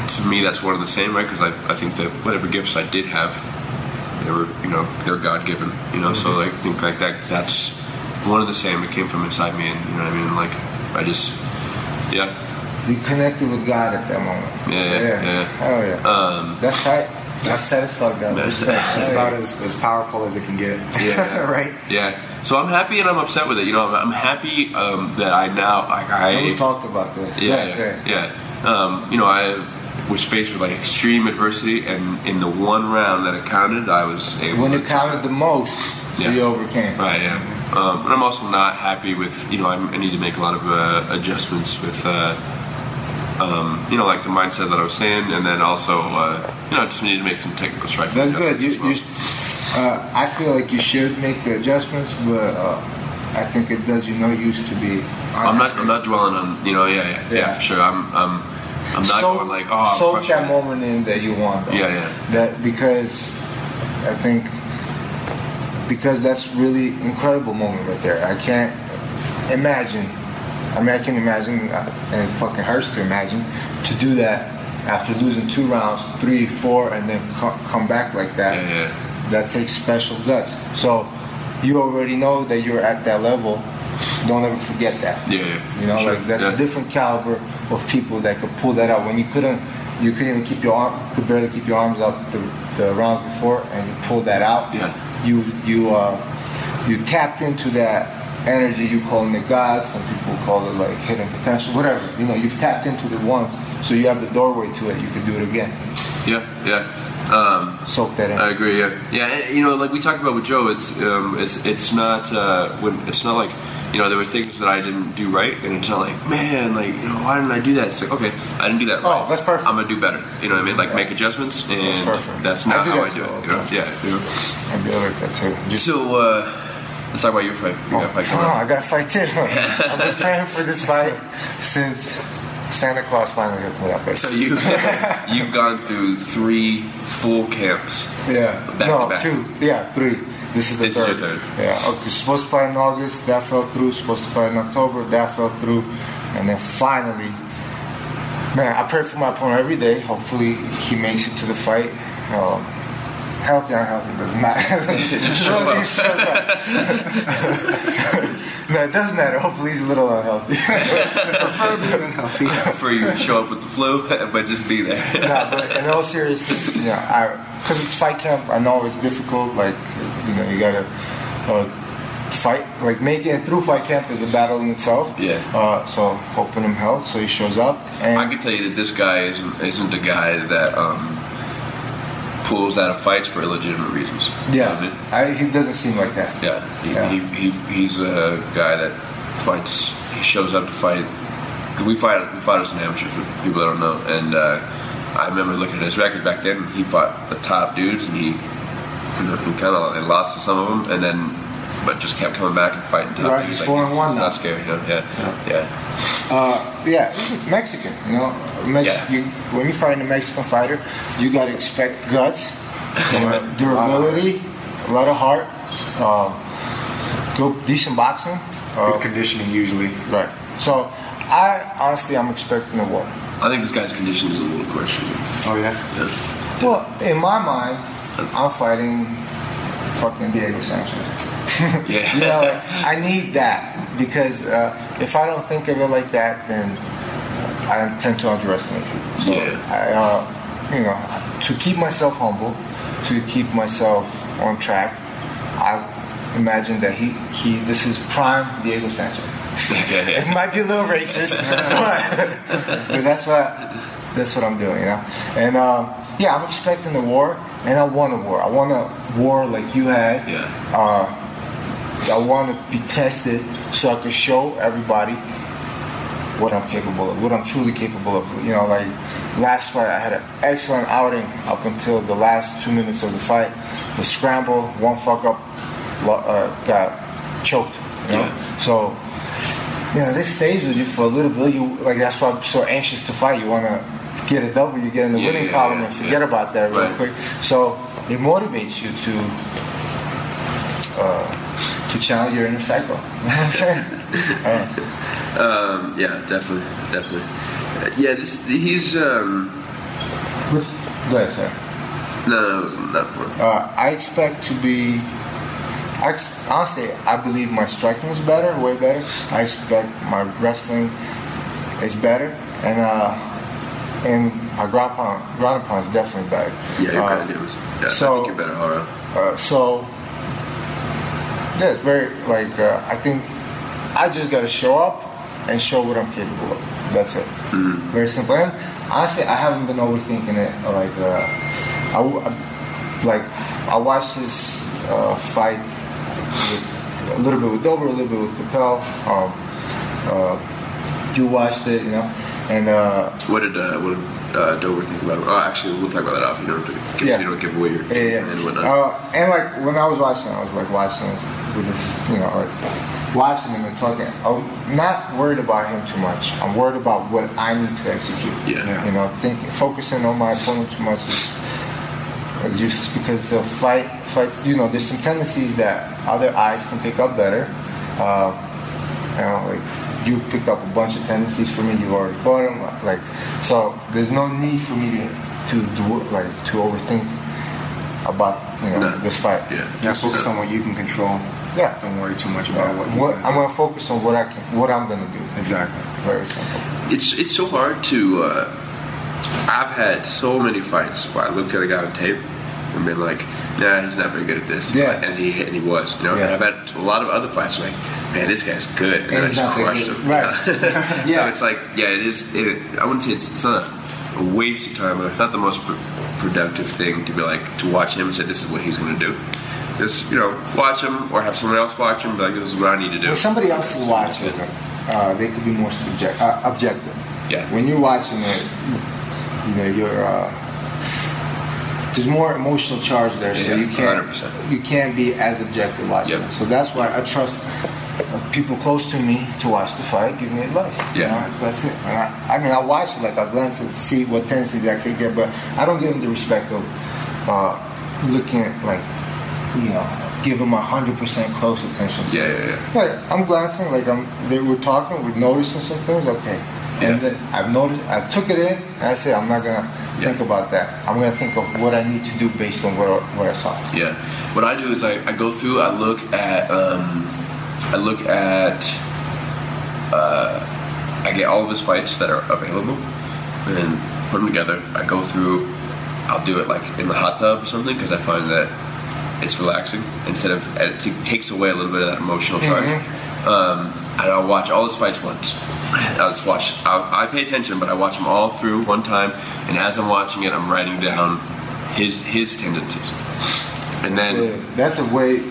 Speaker 2: to me, that's one of the same, right? Because I, I think that whatever gifts I did have, they were, you know, they're God given, you know. So like, I think like that, that's one of the same. It came from inside me, and you know what I mean. Like, I just, yeah,
Speaker 3: You connected with God at that moment.
Speaker 2: Yeah, yeah, yeah.
Speaker 3: Hell yeah.
Speaker 2: um,
Speaker 3: That's tight. That's tight as fuck, God.
Speaker 2: That's-
Speaker 1: about as, as powerful as it can get.
Speaker 2: Yeah. [LAUGHS]
Speaker 1: right?
Speaker 2: Yeah. So I'm happy and I'm upset with it. You know, I'm, I'm happy um, that I now like I.
Speaker 3: We talked about this.
Speaker 2: yeah, yeah, yeah. Um, you know, I was faced with like extreme adversity, and in the one round that it counted, I was able.
Speaker 3: When it counted the most,
Speaker 2: Yeah.
Speaker 3: we overcame.
Speaker 2: Right. Yeah. Um, and I'm also not happy with. You know, I, I need to make a lot of uh, adjustments with. Uh, um, you know, like the mindset that I was saying, and then also, uh, you know, I just need to make some technical striking.
Speaker 3: That's good. You,
Speaker 2: as
Speaker 3: you,
Speaker 2: well.
Speaker 3: Uh, I feel like you should make the adjustments, but uh, I think it does you no use to be.
Speaker 2: I'm not. I'm not dwelling on. You know. Yeah. Yeah. Yeah.
Speaker 3: Yeah.
Speaker 2: for sure. I'm. I'm. I'm not
Speaker 3: soak,
Speaker 2: going like. Oh. I'm
Speaker 3: soak that moment in that you want. Though.
Speaker 2: Yeah, yeah.
Speaker 3: That because I think because that's really incredible moment right there. I can't imagine. I mean, I can imagine, uh, and it fucking hurts to imagine to do that after losing two rounds, three, four, and then co- come back like that.
Speaker 2: Yeah, yeah.
Speaker 3: That takes special guts. So you already know that you're at that level. Don't ever forget that.
Speaker 2: Yeah, yeah.
Speaker 3: You know,
Speaker 2: Sure,
Speaker 3: like that's
Speaker 2: yeah.
Speaker 3: a different caliber of people that could pull that out. When you couldn't, you couldn't even keep your arm, could barely keep your arms up the, the rounds before, and you pulled that out.
Speaker 2: Yeah.
Speaker 3: You you uh, you tapped into that energy. You calling it God. Some people call it like hidden potential. Whatever. You know, you've tapped into it once, so you have the doorway to it. You could do it again.
Speaker 2: Yeah, yeah. Um,
Speaker 3: Soak that in.
Speaker 2: I agree. Yeah, yeah. You know, like we talked about with Joe, it's um, it's it's not uh, when it's not like you know there were things that I didn't do right, and it's not like man, like you know why didn't I do that? It's like okay, I didn't do that
Speaker 3: Oh, that's perfect.
Speaker 2: I'm gonna do better. You know what I mean? Like make adjustments, and
Speaker 3: perfect.
Speaker 2: that's not
Speaker 3: do
Speaker 2: how
Speaker 3: that
Speaker 2: I do it. You know? Yeah. You know?
Speaker 3: I'd be like that too. Just
Speaker 2: So uh, let's talk about your fight. You got a fight
Speaker 3: Oh. I got a fight too. [LAUGHS] I've been praying for this fight since Santa Claus finally hooked me up.
Speaker 2: So you [LAUGHS] you've gone through three full camps.
Speaker 3: Yeah.
Speaker 2: Back
Speaker 3: no,
Speaker 2: to back.
Speaker 3: two. Yeah, three. This is the
Speaker 2: This is
Speaker 3: third.
Speaker 2: your third.
Speaker 3: Yeah. Okay. Supposed to fight in August. That fell through. Supposed to fight in October. That fell through. And then finally, man, I pray for my opponent every day. Hopefully, he makes it to the fight. Um, healthy, unhealthy doesn't matter. [LAUGHS] [LAUGHS]
Speaker 2: Just show up.
Speaker 3: As he shows up. no, it doesn't matter. Hopefully, he's a little unhealthy.
Speaker 1: Preferably [LAUGHS] unhealthy.
Speaker 2: For you to show up with the flu, [LAUGHS] but just be there.
Speaker 3: nah, but in [LAUGHS] all seriousness, you know, I because it's fight camp. I know it's difficult. Like, you know, you gotta uh, fight. Like making it through fight camp is a battle in itself.
Speaker 2: Yeah.
Speaker 3: Uh, so hoping him health, so he shows up. And
Speaker 2: I can tell you that this guy isn't isn't a guy that um, pulls out of fights for illegitimate reasons. You know I mean?
Speaker 3: yeah, I, he doesn't seem like that.
Speaker 2: Yeah, he,
Speaker 3: Yeah.
Speaker 2: He, he, he's a guy that fights. He shows up to fight. We fight. We fought as an amateur for people that don't know. And uh, I remember looking at his record back then. He fought the top dudes, and he, you know, he kind of lost to some of them, and then. But just kept coming back and fighting top
Speaker 3: Right,
Speaker 2: dudes.
Speaker 3: he's four and one
Speaker 2: he's
Speaker 3: now.
Speaker 2: Not scared, you know. Yeah, yeah.
Speaker 3: Uh, yeah, Mexican. You know, Mex-
Speaker 2: Yeah.
Speaker 3: you, when you fight a Mexican fighter, you got to expect guts, you [LAUGHS] durability, a lot of heart, um, good, decent boxing. Uh,
Speaker 1: Good conditioning usually.
Speaker 3: Right. So, I honestly, I'm expecting a war.
Speaker 2: I think this guy's condition is a little questionable.
Speaker 1: Oh yeah.
Speaker 2: Yeah.
Speaker 3: Well, in my mind, I'm fighting fucking Diego Sanchez. [LAUGHS]
Speaker 2: Yeah.
Speaker 3: You know, like, I need that because uh, if I don't think of it like that, then I tend to underestimate people. So,
Speaker 2: Yeah.
Speaker 3: I, uh, you know, to keep myself humble, to keep myself on track, I imagine that he, he this is prime Diego Sanchez. [LAUGHS] It might be a little racist, [LAUGHS] but, that's what that's what I'm doing, you know. And um, yeah, I'm expecting the war, and I want a war. I want a war like you had.
Speaker 2: Yeah.
Speaker 3: Uh, I want to be tested so I can show everybody what I'm capable of, what I'm truly capable of. You know, like last fight, I had an excellent outing up until the last two minutes of the fight. The scramble, one fuck up, uh, got choked. You know?
Speaker 2: Yeah.
Speaker 3: So, you know, this stays with you for a little bit. You like that's why I'm so anxious to fight. You want to get a W, you get in the
Speaker 2: Yeah,
Speaker 3: winning
Speaker 2: yeah,
Speaker 3: column,
Speaker 2: yeah,
Speaker 3: and forget about that real
Speaker 2: Right.
Speaker 3: quick. So it motivates you to uh, to challenge your inner cycle. [LAUGHS] You I'm saying? Uh, [LAUGHS]
Speaker 2: Um, yeah, definitely, definitely. Uh, Yeah, this, he's um,
Speaker 3: Go ahead, sir.
Speaker 2: no, no, it wasn't that one.
Speaker 3: Uh, I expect to be. I honestly, I believe my striking is better, way better. I expect my wrestling is better, and uh, and my ground pound, ground and pound is definitely better.
Speaker 2: Yeah, your
Speaker 3: Uh,
Speaker 2: cardio was. Yeah, I
Speaker 3: so-
Speaker 2: think you're better, Hara.
Speaker 3: Uh, so yeah, it's very like uh, I think I just got to show up and show what I'm capable of. That's it. Very simple. And honestly, I haven't been overthinking it. Like uh, I, I- like I watched this uh, fight with, a little bit with Dover, a little bit with Capel. Um, uh, you watched it, you know, and. Uh,
Speaker 2: What did uh, what did uh, Dover think about it? Oh, actually, we'll talk about that off. You don't have to,
Speaker 3: Yeah.
Speaker 2: you don't give away your
Speaker 3: Yeah, yeah.
Speaker 2: and whatnot.
Speaker 3: Uh, and like when I was watching, I was like watching with this, you know, like watching him and talking. I'm not worried about him too much. I'm worried about what I need to execute.
Speaker 2: Yeah.
Speaker 3: You know, thinking, focusing on my opponent too much is, is useless because the fight fights, you know, there's some tendencies that other eyes can pick up better. Uh, you know, like you've picked up a bunch of tendencies for me. You've already fought them. Like, so there's no need for me to to do it, like to overthink about you know
Speaker 2: No.
Speaker 3: this fight.
Speaker 2: Yeah.
Speaker 1: Yeah, focus on what you can control.
Speaker 3: Yeah.
Speaker 1: Don't worry too much about what you
Speaker 3: What,
Speaker 1: can.
Speaker 3: I'm gonna focus on what I can, what I'm gonna do.
Speaker 1: Exactly.
Speaker 3: Very simple.
Speaker 2: It's it's so hard to. Uh, I've had so many fights where I looked at a guy on tape and been like, "Nah, he's not very good at this."
Speaker 3: Yeah.
Speaker 2: and he and he was. You know,
Speaker 3: Yeah.
Speaker 2: and I've had a lot of other fights like, "Man, this guy's good," and, then I just crushed
Speaker 3: good.
Speaker 2: him.
Speaker 3: Right. [LAUGHS] [LAUGHS]
Speaker 2: so
Speaker 3: Yeah.
Speaker 2: it's like, yeah, it is. It, I wouldn't say it's, it's not a waste of time, but it's not the most pr- productive thing to be like to watch him and say, "This is what he's going to do." Just you know, watch him or have someone else watch him. And be like, this is what I need to do.
Speaker 3: When somebody else is watching, uh, they could be more subject, uh, objective.
Speaker 2: Yeah.
Speaker 3: When you're watching it, you know you're. Uh, there's more emotional charge there, so
Speaker 2: Yeah,
Speaker 3: you can't
Speaker 2: 100%.
Speaker 3: you can't be as objective watching.
Speaker 2: Yep.
Speaker 3: So that's why I trust people close to me to watch the fight, give me advice. You
Speaker 2: Yeah.
Speaker 3: know, that's it. And I, I mean, I watch it like I glance and see what tendencies I could get, but I don't give them the respect of uh, looking at like you know give them hundred percent close attention.
Speaker 2: Yeah, yeah, yeah.
Speaker 3: Right. I'm glancing, like I'm. They were talking, we're noticing some things. Okay,
Speaker 2: Yeah.
Speaker 3: and then I've noticed. I took it in, and I said, I'm not gonna
Speaker 2: Yeah.
Speaker 3: think about that. I'm gonna think of what I need to do based on what I, what I saw.
Speaker 2: Yeah. What I do is I, I go through, I look at, um, I look at, uh, I get all of his fights that are available and put them together. I go through, I'll do it like in the hot tub or something because I find that it's relaxing instead of, it takes away a little bit of that emotional charge. Um, and I'll watch all his fights once. I'll just watch, I'll, I pay attention, but I watch them all through one time. And as I'm watching it, I'm writing down his his tendencies. And then
Speaker 3: Yeah, that's a way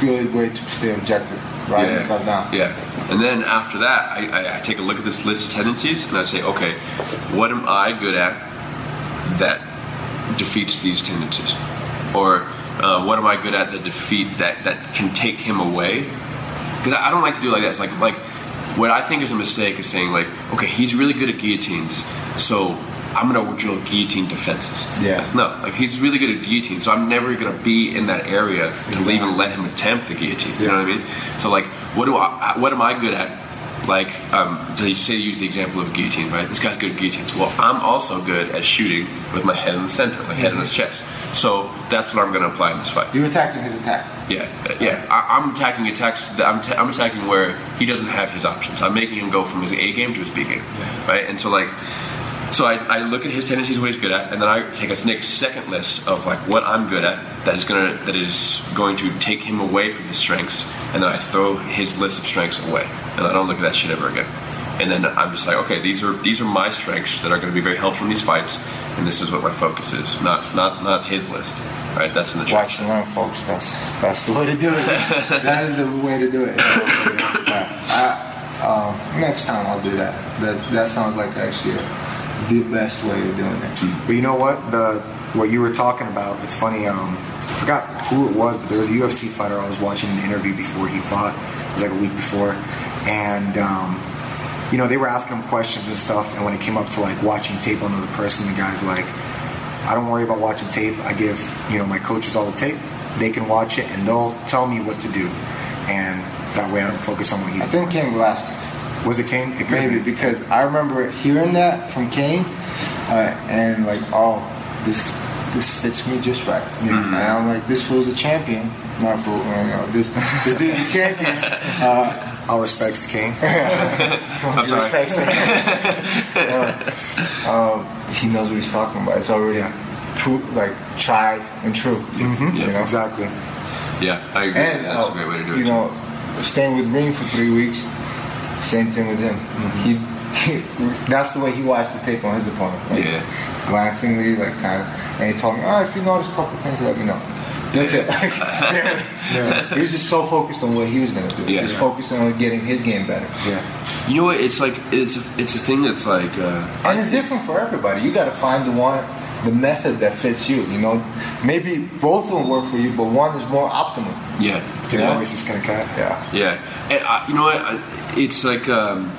Speaker 3: good way to stay objective. Writing
Speaker 2: yeah,
Speaker 3: stuff down.
Speaker 2: yeah. And then after that, I, I, I take a look at this list of tendencies and I say, okay, what am I good at that defeats these tendencies? Or uh, what am I good at that defeat that that can take him away? Because I I don't like to do it like that. It's like like what I think is a mistake is saying like, okay, he's really good at guillotines, so I'm gonna drill guillotine defenses.
Speaker 3: Yeah.
Speaker 2: No, like he's really good at guillotine, so I'm never gonna be in that area to even let him attempt the guillotine. You know what I mean? So like, what do I? What am I good at? Like, um, they say use the example of guillotine, right? This guy's good at guillotines. Well, I'm also good at shooting with my head in the center, my head in his chest. So that's what I'm gonna apply in this fight.
Speaker 3: You're attacking his attack.
Speaker 2: Yeah, yeah. I, I'm attacking attacks. That I'm, ta- I'm attacking where he doesn't have his options. I'm making him go from his A game to his B game, right? And so like, so I, I look at his tendencies, what he's good at, and then I take a next second list of like what I'm good at that is gonna that is going to take him away from his strengths, and then I throw his list of strengths away, and I don't look at that shit ever again. And then I'm just like, okay, these are these are my strengths that are going to be very helpful in these fights, and this is what my focus is, not not not his list, right? That's in the
Speaker 3: Watch and learn, folks. That's that's the way to do it. [LAUGHS] that is the way to do it. Yeah. I, um, next time I'll do that. That that sounds like actually the best way of doing it.
Speaker 1: But you know what? The what you were talking about, it's funny. Um, I forgot who it was, but there was a UFC fighter I was watching an interview before he fought. It was like a week before, and um, you know they were asking him questions and stuff. And when it came up to like watching tape on another person, the guy's like, "I don't worry about watching tape. I give you know my coaches all the tape. They can watch it and they'll tell me what to do, and that way I don't focus on what he's
Speaker 3: I think
Speaker 1: doing."
Speaker 3: King last
Speaker 1: Was it Cain? It
Speaker 3: maybe
Speaker 1: be.
Speaker 3: because I remember hearing that from Cain, uh, and like, oh, this this fits me just right. And I'm like, this fool's a champion. Not fool, you know, this this dude's a champion. [LAUGHS]
Speaker 1: All [LAUGHS] respects to Cain.
Speaker 2: I'm sorry.
Speaker 3: Respects him. Uh, um, he knows what he's talking about. It's already
Speaker 1: Yeah.
Speaker 3: true, like tried and true.
Speaker 1: Mhm.
Speaker 3: You know?
Speaker 1: Exactly.
Speaker 2: Yeah, I agree.
Speaker 3: And
Speaker 2: That's
Speaker 3: uh,
Speaker 2: a great way to do it.
Speaker 3: You know, staying with Green for three weeks, same thing with him. He, he, [LAUGHS] that's the way he watched the tape on his opponent. Like,
Speaker 2: Yeah.
Speaker 3: Glancingly, like kind of, and he told me, oh, if you notice a couple things, let me know. That's it. [LAUGHS] [LAUGHS] He was just so focused on what he was going to do.
Speaker 2: Yeah.
Speaker 3: He was focused on getting his game better.
Speaker 1: Yeah.
Speaker 2: You know what? It's like it's a, it's a thing that's like uh,
Speaker 3: And it's different for everybody. You got to find the one, the method that fits you. You know, maybe both of them work for you, but one is more optimal.
Speaker 2: yeah,
Speaker 1: To
Speaker 3: Yeah.
Speaker 1: always just kind of cat.
Speaker 3: Yeah.
Speaker 2: yeah. And I, you know what? I, it's like um,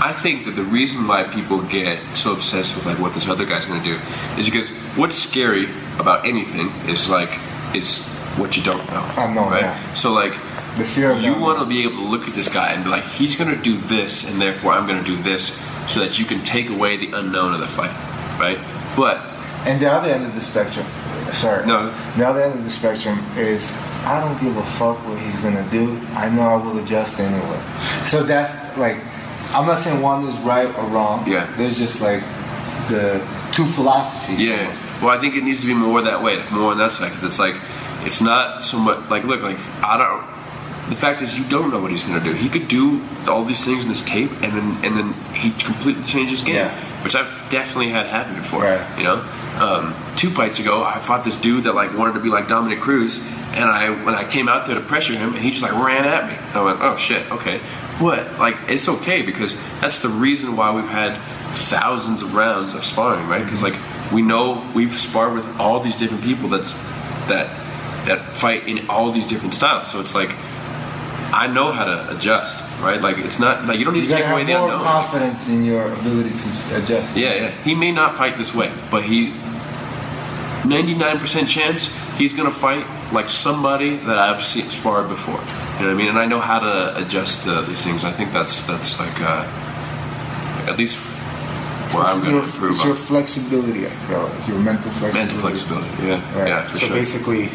Speaker 2: I think that the reason why people get so obsessed with like what this other guy's going to do is because what's scary about anything is like is what you don't know.
Speaker 3: Unknown,
Speaker 2: right?
Speaker 3: yeah.
Speaker 2: So like,
Speaker 3: The fear of
Speaker 2: you want to be able to look at this guy and be like, he's going to do this, and therefore I'm going to do this, so that you can take away the unknown of the fight, right? But
Speaker 3: And the other end of the spectrum, sorry.
Speaker 2: No.
Speaker 3: The other end of the spectrum is I don't give a fuck what he's gonna do. I know I will adjust anyway. So that's like, I'm not saying one is right or wrong.
Speaker 2: Yeah.
Speaker 3: There's just like the two philosophies.
Speaker 2: Yeah.
Speaker 3: almost.
Speaker 2: Well, I think it needs to be more that way, more on that side, because it's like, it's not so much like, look, like I don't. The fact is, you don't know what he's going to do. He could do all these things in this tape, and then and then he completely changed his game,
Speaker 3: Yeah.
Speaker 2: which I've definitely had happen before.
Speaker 3: Right.
Speaker 2: You know, um, two fights ago, I fought this dude that like wanted to be like Dominick Cruz, and I when I came out there to pressure him, and he just like ran at me. I went, oh shit, okay. But like it's okay because that's the reason why we've had thousands of rounds of sparring, right? Because like we know we've sparred with all these different people that's that that fight in all these different styles. So it's like I know how to adjust, right? Like it's not like you don't need
Speaker 3: You
Speaker 2: to take away the unknown.
Speaker 3: confidence in your ability to adjust.
Speaker 2: Yeah, yeah. He may not fight this way, but he 99% chance he's gonna fight like somebody that I've seen sparred before. You know what I mean? And I know how to adjust to these things. I think that's that's like uh, at least where I'm
Speaker 3: It's
Speaker 2: gonna
Speaker 3: your,
Speaker 2: improve
Speaker 3: it's your flexibility, I feel like, your mental flexibility.
Speaker 2: mental flexibility. Yeah,
Speaker 3: Right.
Speaker 2: yeah, for sure.
Speaker 1: so
Speaker 2: sure.
Speaker 1: basically,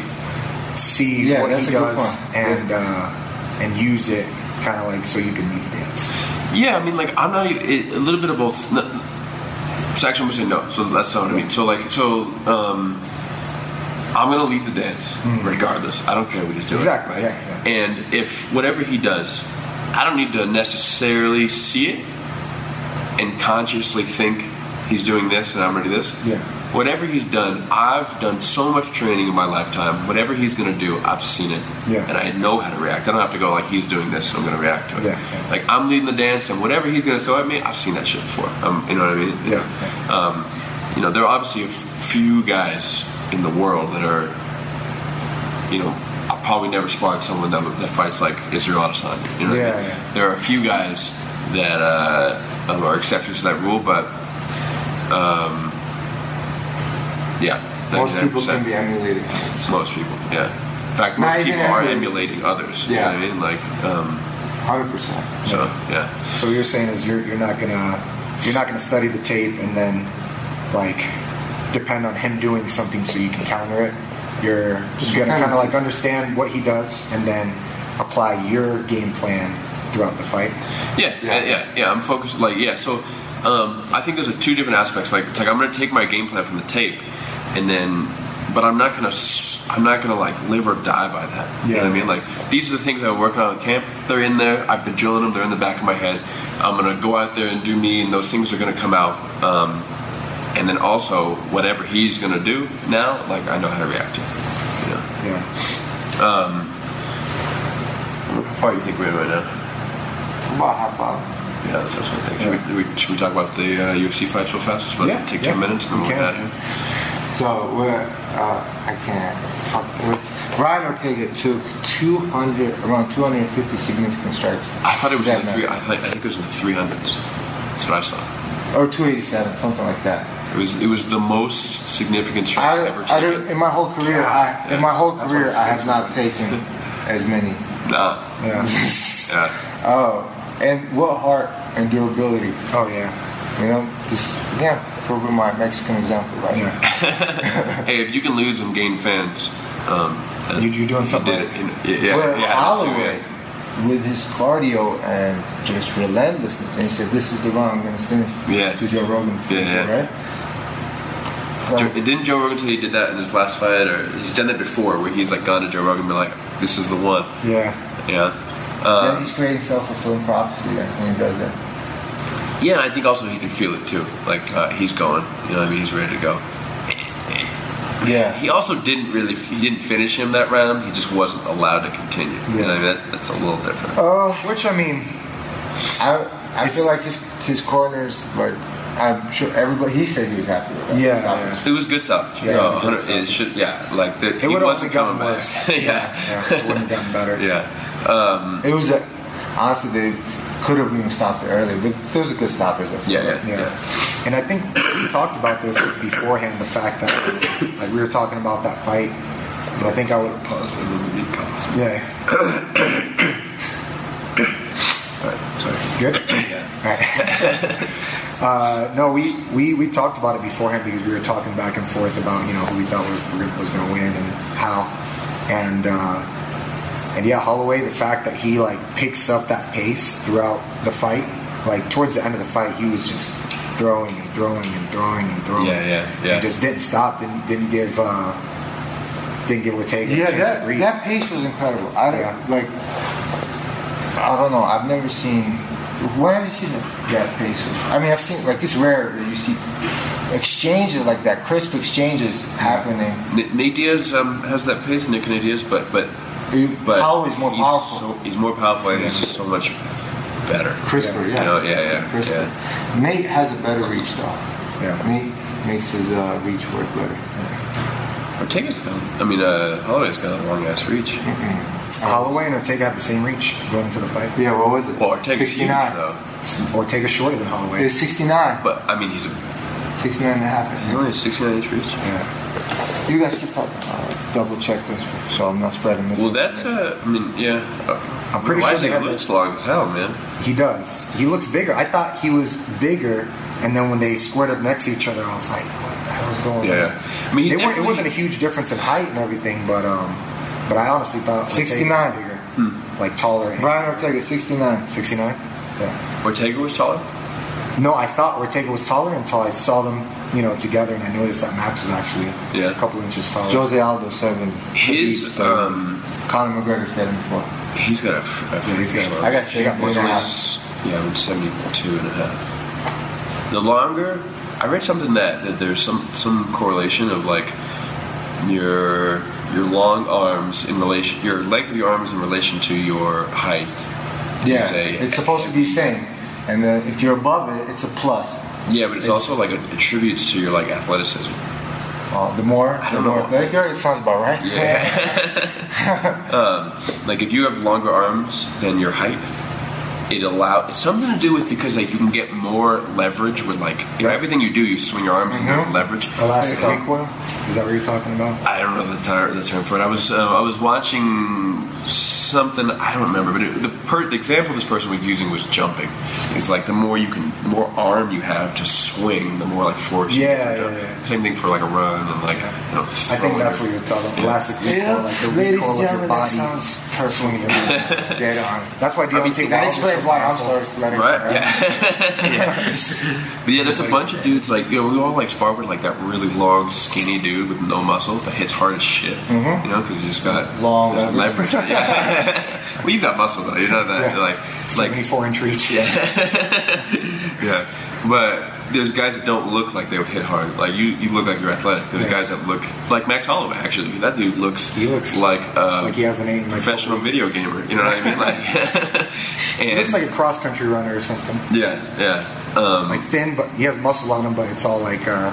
Speaker 1: see
Speaker 3: Yeah,
Speaker 1: what
Speaker 3: that's
Speaker 1: he
Speaker 3: a
Speaker 1: does
Speaker 3: point.
Speaker 1: and uh, and use it kind of like so you can meet dance.
Speaker 2: Yeah, I mean, like I'm not it, a little bit of both. No, so actually, I'm gonna say no. So that's not what I mean. So like, so um, I'm gonna lead the dance regardless. I don't care what he's doing.
Speaker 1: Exactly,
Speaker 2: Right?
Speaker 1: yeah, yeah.
Speaker 2: And if whatever he does, I don't need to necessarily see it and consciously think he's doing this and I'm gonna do this.
Speaker 1: Yeah.
Speaker 2: Whatever he's done, I've done so much training in my lifetime. Whatever he's gonna do, I've seen it,
Speaker 1: Yeah.
Speaker 2: and I know how to react. I don't have to go like he's doing this, so I'm gonna react to it.
Speaker 1: Yeah.
Speaker 2: Like I'm leading the dance, and whatever he's gonna throw at me, I've seen that shit before. Um, you know what I mean?
Speaker 1: Yeah,
Speaker 2: Um, you know, there are obviously a few guys in the world that are, you know, I probably never sparred someone that, that fights like Israel Adesanya. You know what I
Speaker 1: Yeah,
Speaker 2: mean?
Speaker 1: yeah.
Speaker 2: There are a few guys that uh, are exceptions to that rule, but um, yeah,
Speaker 3: Most people can be emulated.
Speaker 2: Most people, yeah. In fact, most
Speaker 3: even
Speaker 2: people are
Speaker 3: emulating.
Speaker 2: emulating others.
Speaker 3: Yeah.
Speaker 2: You know I mean? Like, um,
Speaker 3: 100%.
Speaker 2: so yeah.
Speaker 1: So what you're saying is you're you're not gonna you're not gonna study the tape and then like depend on him doing something so you can counter it. You're just gonna
Speaker 3: kinda
Speaker 1: like understand what he does and then apply your game plan throughout the fight.
Speaker 2: Yeah, yeah, yeah, yeah. I'm focused. Like, yeah. So, um, I think there's a two different aspects. Like, it's like I'm gonna take my game plan from the tape, and then, but I'm not gonna, I'm not gonna like live or die by that. You know what I mean? Like, these are the things I'm working on in camp. They're in there. I've been drilling them. They're in the back of my head. I'm gonna go out there and do me, and those things are gonna come out. Um, and then also, whatever he's gonna do now, like I know how to react to. it, You know.
Speaker 1: Yeah.
Speaker 2: How far do you think we're in right now?
Speaker 3: About half hour.
Speaker 2: Yeah, that's what I think. Should, we, we, should we talk about the uh, UFC fights real fast? About
Speaker 1: Yeah,
Speaker 2: take
Speaker 1: yeah,
Speaker 2: 10 minutes and then
Speaker 1: we
Speaker 2: we'll get out.
Speaker 3: So we're, uh, I can't. Fuck. Brian Ortega took 200, around 250 significant strikes.
Speaker 2: I thought it was in the three. I, think- I think it was in the 300s. That's what I saw.
Speaker 3: Or 287, something like that.
Speaker 2: It was it was the most significant strikes
Speaker 3: I,
Speaker 2: ever
Speaker 3: I
Speaker 2: taken.
Speaker 3: don't, in my whole career, I, in my whole
Speaker 1: That's
Speaker 3: career, I have not taken as many.
Speaker 2: Nah.
Speaker 1: Yeah.
Speaker 2: Yeah. [LAUGHS]
Speaker 3: Oh, and what heart and durability.
Speaker 1: oh yeah.
Speaker 3: You know, just again, proving my Mexican example, right?
Speaker 1: Yeah. [LAUGHS]
Speaker 2: Hey, if you can lose and gain fans, um,
Speaker 1: You- you're doing
Speaker 2: you
Speaker 1: something
Speaker 2: did
Speaker 1: right.
Speaker 2: it. You know, yeah,
Speaker 3: Where
Speaker 2: yeah, yeah, too,
Speaker 3: Holloway,
Speaker 2: yeah.
Speaker 3: with his cardio and just relentlessness, and he said, "This is the round I'm going to finish."
Speaker 2: Yeah.
Speaker 3: To Joe Rogan,
Speaker 2: Yeah, yeah.
Speaker 3: right?
Speaker 2: Didn't Joe Rogan say he did that in his last fight, or he's done that before, where he's like gone to Joe Rogan and been like, "This is the one."
Speaker 1: Yeah.
Speaker 2: Yeah. Uh,
Speaker 3: he's creating self-fulfilling prophecy when he does that.
Speaker 2: yeah, I think also he can feel it too. Like uh, he's going. You know, what I mean, he's ready to go.
Speaker 3: Yeah.
Speaker 2: He also didn't really. He didn't finish him that round. He just wasn't allowed to continue. You know, what I mean, that, that's a little different.
Speaker 3: Uh,
Speaker 1: Which I mean,
Speaker 3: I I feel like his his corners like I'm sure everybody he said he was happy with that.
Speaker 1: Yeah,
Speaker 3: Stoppage.
Speaker 2: It was good stuff.
Speaker 1: Yeah, it was good
Speaker 2: hundred-
Speaker 1: stoppage.
Speaker 2: it should. Yeah, like the,
Speaker 1: it
Speaker 2: he
Speaker 1: would have
Speaker 2: wasn't
Speaker 1: only gotten
Speaker 2: coming
Speaker 1: worse.
Speaker 2: back. [LAUGHS] yeah,
Speaker 1: yeah. It wouldn't have gotten better. [LAUGHS]
Speaker 2: yeah. Um,
Speaker 3: It was a, honestly they could have even stopped it early, but it was a good stoppage. I feel
Speaker 2: yeah, yeah,
Speaker 1: Yeah.
Speaker 2: yeah.
Speaker 1: And I think we talked about this beforehand. The fact that like we were talking about that fight, But I think I would.
Speaker 2: Pause and then we need coffee.
Speaker 1: Yeah. [COUGHS] [COUGHS]
Speaker 2: Alright, sorry.
Speaker 1: Good.
Speaker 2: Yeah.
Speaker 1: Right. [LAUGHS] uh, no, we, we we talked about it beforehand because we were talking back and forth about you know who we thought was, was going to win and how, and uh, and yeah, Holloway. The fact that he like picks up that pace throughout the fight, like towards the end of the fight, he was just throwing and throwing and throwing and throwing.
Speaker 2: Yeah, yeah, yeah.
Speaker 1: And just didn't stop. Didn't didn't give uh, didn't give Ortega a
Speaker 3: Yeah,
Speaker 1: chance
Speaker 3: that,
Speaker 1: to breathe.
Speaker 3: that pace was incredible. I
Speaker 1: Yeah.
Speaker 3: like. I don't know. I've never seen. When have you seen that pace? I mean, I've seen like it's rare that you see exchanges like that, crisp exchanges happening.
Speaker 2: N- Nate Diaz um, has that pace, Nick Nate Diaz, but but
Speaker 3: You-
Speaker 2: but
Speaker 3: Holloway's more
Speaker 2: he's
Speaker 3: powerful.
Speaker 2: So, he's more powerful, and he's just so much better.
Speaker 3: Crisper, yeah.
Speaker 2: You know, yeah, yeah,
Speaker 3: Crisper.
Speaker 2: yeah.
Speaker 3: Nate has a better reach though.
Speaker 1: Yeah.
Speaker 3: Nate makes his uh, reach work better.
Speaker 2: Ortega's got, I mean, uh, Holloway's got a long ass reach.
Speaker 1: Holloway and Ortega have the same reach going into the fight.
Speaker 3: Yeah, what was it?
Speaker 2: Well, Ortega's huge
Speaker 3: 69.
Speaker 2: though,
Speaker 1: Ortega's shorter than Holloway.
Speaker 3: It's 69.
Speaker 2: but I mean, he's a,
Speaker 3: 69 and a half.
Speaker 2: he's only a 69 inch reach.
Speaker 1: Yeah.
Speaker 3: You guys keep talking. I'll double check this so I'm not spreading this.
Speaker 2: Well, that's a, I mean, yeah. Uh,
Speaker 1: I'm pretty
Speaker 2: why
Speaker 1: sure
Speaker 2: is
Speaker 1: they
Speaker 2: he
Speaker 1: had
Speaker 2: looks long as hell, man.
Speaker 1: He does. He looks bigger. I thought he was bigger, and then when they squared up next to each other, I was like, "What the hell's going
Speaker 2: Yeah,
Speaker 1: on?"
Speaker 2: yeah. I mean, he's
Speaker 1: They weren't, it
Speaker 2: definitely-
Speaker 1: wasn't a huge difference in height and everything, but um, but I honestly thought Ortega
Speaker 3: 69.
Speaker 1: bigger,
Speaker 2: Hmm.
Speaker 1: like taller. and-
Speaker 3: Brian Ortega, 69.
Speaker 1: 69. Yeah.
Speaker 2: Ortega was taller.
Speaker 1: No, I thought Ortega was taller until I saw them, you know, together, and I noticed that Max was actually
Speaker 2: Yeah.
Speaker 1: a couple inches taller.
Speaker 3: Jose Aldo, 7.
Speaker 2: His
Speaker 3: Seven.
Speaker 2: um,
Speaker 3: Conor McGregor, 74.
Speaker 2: he's got a. f- a
Speaker 1: Yeah, he's got a-
Speaker 3: I got
Speaker 1: They got
Speaker 3: shit.
Speaker 2: He's
Speaker 1: than
Speaker 2: only
Speaker 1: half.
Speaker 2: s- yeah, I'm 72 and a half. The longer, I read something that, that there's some some correlation of like your your long arms in relation, your length of your arms in relation to your height.
Speaker 3: Yeah,
Speaker 2: a-
Speaker 3: it's supposed to be same. And then if you're above it, it's a plus.
Speaker 2: Yeah, but it's,
Speaker 3: it's-
Speaker 2: also like it attributes to your like athleticism.
Speaker 3: Uh, the more,
Speaker 2: I
Speaker 3: the
Speaker 2: don't
Speaker 3: more
Speaker 2: know.
Speaker 3: athletic you are, it sounds about right.
Speaker 2: Yeah. [LAUGHS] [LAUGHS] um, like if you have longer arms than your height, it allow it's something to do with because like you can get more leverage with like you know, everything you do, you swing your arms and
Speaker 3: Mhm.
Speaker 2: get leverage.
Speaker 1: Elastic
Speaker 3: So-
Speaker 1: recoil. Is that what you're talking about?
Speaker 2: I don't know the term, the term for it. I was uh, I was watching something I don't remember, but it, the, per, the example this person was using was jumping. It's like the more you can, the more arm you have to swing, the more like force.
Speaker 1: Yeah,
Speaker 2: get to
Speaker 1: yeah,
Speaker 2: jump.
Speaker 1: yeah.
Speaker 2: Same thing for like a run and like you know.
Speaker 1: I think that's what you're talking about. Elastic recoil,
Speaker 3: Yeah,
Speaker 1: like the
Speaker 3: ladies
Speaker 1: recoil of your
Speaker 3: gentlemen, that
Speaker 1: body.
Speaker 3: sounds personal.
Speaker 1: swinging your [LAUGHS]
Speaker 3: Dead on.
Speaker 1: That's why
Speaker 2: I mean,
Speaker 1: Deontay
Speaker 2: that
Speaker 3: That
Speaker 1: is
Speaker 3: explains
Speaker 1: so
Speaker 3: why I'm so athletic.
Speaker 2: Right? [LAUGHS] Yeah. but yeah, there's a bunch of dudes like you know we all like spar with like that really long, skinny dude with no muscle that hits hard as shit. Mm-hmm. You know, because he's just got
Speaker 3: Long
Speaker 2: there's
Speaker 3: leverage.
Speaker 2: leverage. Yeah. [LAUGHS] [LAUGHS] well, you've got muscle though. You know that
Speaker 1: Yeah.
Speaker 2: like like
Speaker 1: 74 inch reach. [LAUGHS]
Speaker 2: yeah. yeah. But there's guys that don't look like they would hit hard. Like you, you look like you're athletic. There's
Speaker 1: Yeah.
Speaker 2: guys that look like Max Holloway. Actually, that dude looks
Speaker 1: He looks
Speaker 2: like uh,
Speaker 1: like he hasn't eaten, like,
Speaker 2: professional video gamer. You know what I mean? Like, [LAUGHS]
Speaker 1: He looks like a cross country runner or something.
Speaker 2: yeah, yeah. Um,
Speaker 1: Like thin, but he has muscle on him, but it's all like, uh,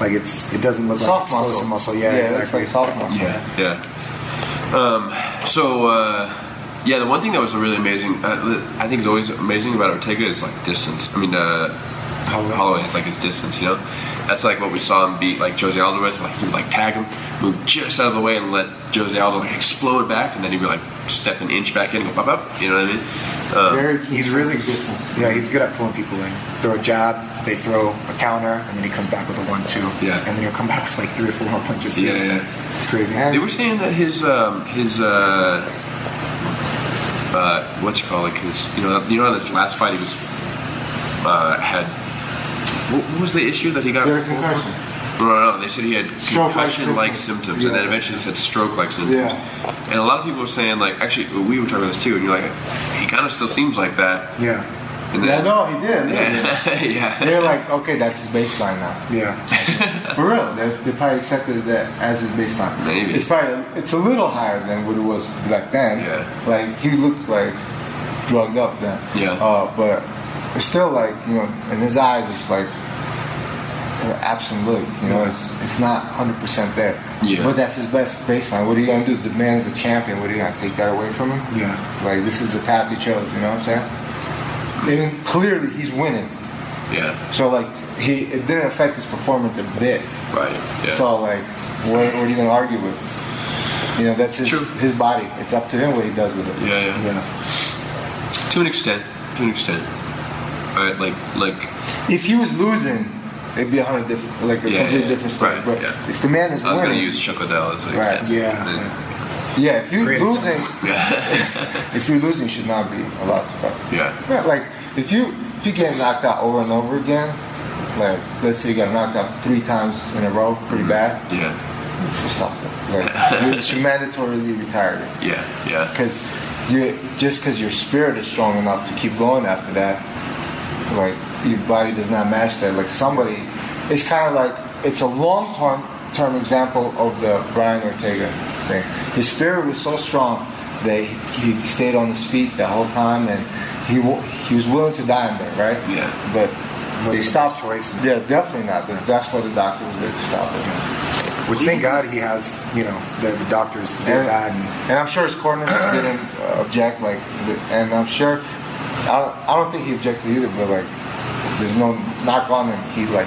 Speaker 1: like it's it doesn't look
Speaker 3: Soft
Speaker 1: like
Speaker 3: muscle.
Speaker 1: explosive muscle. Yeah,
Speaker 3: yeah, it looks
Speaker 1: exactly.
Speaker 3: like soft muscle.
Speaker 2: Yeah, yeah. Um, so uh, yeah, the one thing that was really amazing, uh, I think is always amazing about Ortega is like distance. I mean, uh,
Speaker 1: Holloway.
Speaker 2: Holloway is like his distance. You know, that's like what we saw him beat like Jose Aldo with. Like he would like tag him, move just out of the way, and let Jose Aldo like explode back, and then he'd be like step an inch back in, and go pop up. You know what I mean? Um,
Speaker 3: Very.
Speaker 1: He's really
Speaker 3: distance.
Speaker 1: Yeah, he's good at pulling people in. Throw a jab, they throw a counter, and then he comes back with a one-two.
Speaker 2: Yeah.
Speaker 1: and then he'll come back with like three or four more punches. too.
Speaker 2: Yeah, yeah.
Speaker 1: It's crazy.
Speaker 3: And-
Speaker 2: They were saying that his um, his uh, uh, what's it called? Like his you know you know this last fight he was uh, had what, was the issue that he got?
Speaker 3: Concussion.
Speaker 2: No, no, no. They said he had concussion-like
Speaker 3: symptoms.
Speaker 2: symptoms, and then
Speaker 3: Yeah.
Speaker 2: eventually said stroke-like symptoms.
Speaker 3: Yeah.
Speaker 2: And a lot of people were saying like, actually, we were talking about this too, and you're like, he kind of still seems like that.
Speaker 1: Yeah,
Speaker 2: And
Speaker 3: Yeah, no, he did.
Speaker 2: yeah, [LAUGHS] yeah.
Speaker 3: They're like, okay, that's his baseline now.
Speaker 1: yeah. [LAUGHS]
Speaker 3: For real, that's, they probably accepted that as his baseline.
Speaker 2: Maybe.
Speaker 3: it's probably it's a little higher than what it was back then.
Speaker 2: Yeah.
Speaker 3: like he looked like drugged up then.
Speaker 2: Yeah.
Speaker 3: uh, but it's still like you know, in his eyes, it's like an absent look. You know, it's it's not hundred percent there.
Speaker 2: Yeah.
Speaker 3: but that's his best baseline. What are you gonna do? The man's the champion. What are you gonna take that away from him?
Speaker 1: Yeah.
Speaker 3: like this is the path he chose. You know what I'm saying? And clearly, he's winning.
Speaker 2: yeah,
Speaker 3: So like he, it didn't affect his performance a bit.
Speaker 2: right. Yeah.
Speaker 3: So like, what, what are you gonna argue with? You know, that's his
Speaker 2: True.
Speaker 3: his body. It's up to him what he does with it.
Speaker 2: Yeah, yeah.
Speaker 1: Yeah.
Speaker 2: To an extent. To an extent. Right, like like
Speaker 3: If he was losing, it'd be a hundred different, like a
Speaker 2: Yeah,
Speaker 3: completely
Speaker 2: yeah,
Speaker 3: different story.
Speaker 2: right,
Speaker 3: but
Speaker 2: yeah.
Speaker 3: if the man is
Speaker 2: I was
Speaker 3: winning,
Speaker 2: gonna use Chuck Liddell as like
Speaker 3: Right,
Speaker 1: Yeah.
Speaker 3: Yeah, if you're
Speaker 1: Great
Speaker 3: losing, [LAUGHS] if you're losing, you should not be allowed to fight.
Speaker 2: yeah.
Speaker 3: Yeah, like if you if you get knocked out over and over again, like let's say you got knocked out three times in a row, pretty mm-hmm. bad,
Speaker 2: Yeah.
Speaker 3: just stop it. Like [LAUGHS] you should mandatorily retire it
Speaker 2: Yeah. Yeah.
Speaker 3: because you just because your spirit is strong enough to keep going after that, like your body does not match that. Like somebody, it's kind of like it's a long term term example of the Brian Ortega His spirit was so strong that he stayed on his feet the whole time, and he he was willing to die in there, right?
Speaker 2: Yeah.
Speaker 3: But
Speaker 1: Wasn't
Speaker 3: they stopped.
Speaker 1: choice.
Speaker 3: Yeah, definitely not. That's why the doctor was there to stop it.
Speaker 1: Which thank God he has, you know, the, the doctors did
Speaker 3: And,
Speaker 1: that. And,
Speaker 3: and I'm sure his corners [CLEARS THROAT] didn't uh, object, like, and I'm sure, I don't, I don't think he objected either, but like, there's no knock on him. He like,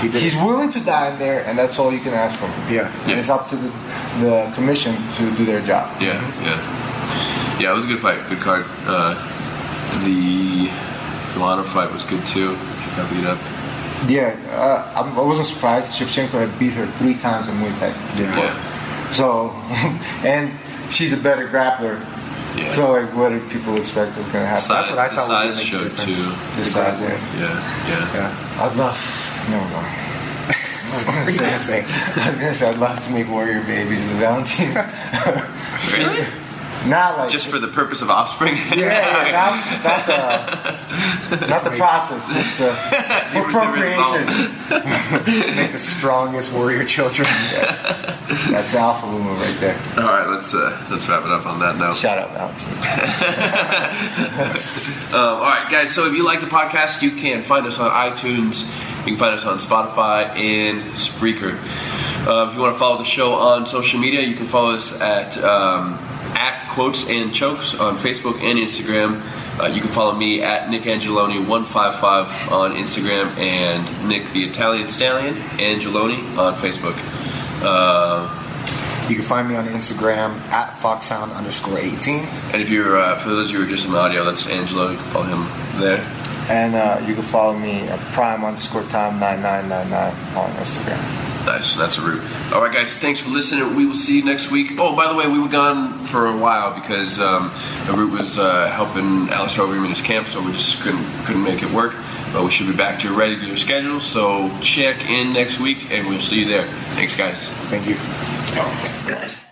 Speaker 1: he did
Speaker 3: he's willing to die in there, and that's all you can ask from him.
Speaker 1: Yeah.
Speaker 3: And it's up to the, the commission to do their job.
Speaker 2: Yeah, yeah, yeah. It was a good fight, good card. Uh, the Milano fight was good too. She got beat up.
Speaker 3: Yeah, uh, I'm- wasn't surprised. Shevchenko had beat her three times in Muay Thai.
Speaker 1: Yeah.
Speaker 2: Yeah,
Speaker 3: So, [LAUGHS] and she's a better grappler.
Speaker 2: Yeah.
Speaker 3: So, like, what did people expect was going to happen?
Speaker 2: That's
Speaker 1: what I
Speaker 2: the
Speaker 1: thought was gonna
Speaker 2: size
Speaker 1: make a
Speaker 2: showed
Speaker 1: difference.
Speaker 2: too.
Speaker 3: The size, yeah.
Speaker 2: Yeah, yeah.
Speaker 1: Yeah.
Speaker 3: I'd love. No, no. I was gonna
Speaker 1: What are you
Speaker 3: say. I was gonna say I'd love to make warrior babies with Valentine.
Speaker 2: Really?
Speaker 3: not like
Speaker 2: Just for the purpose of offspring?
Speaker 3: yeah, yeah, not, not the not the process, just the [LAUGHS]
Speaker 2: different
Speaker 3: procreation. [LAUGHS]
Speaker 1: Make the strongest warrior children. [LAUGHS]
Speaker 3: That's alpha woman right there.
Speaker 2: All right, let's uh, let's wrap it up on that note.
Speaker 3: Shout out Valentine.
Speaker 2: Um, all right, guys. So if you like the podcast, you can find us on iTunes. You can find us on Spotify and Spreaker. Uh, if you want to follow the show on social media, you can follow us at um, at Quotes and Chokes on Facebook and Instagram. Uh, you can follow me at Nick Angeloni one five five on Instagram and Nick the Italian Stallion Angeloni on Facebook. Uh,
Speaker 1: You can find me on Instagram at foxhound underscore 18.
Speaker 2: and if you're uh, for those of you who are just in audio, that's Angelo. You can follow him there.
Speaker 3: And uh, you can follow me at prime underscore time nine nine nine nine on Instagram.
Speaker 2: Nice, that's Arut. All right, guys, thanks for listening. We will see you next week. Oh, by the way, we were gone for a while because um, Root was uh, helping Alex Overeem in his camp, so we just couldn't couldn't make it work. But we should be back to your regular schedule. So check in next week, and we'll see you there. Thanks, guys.
Speaker 1: Thank you.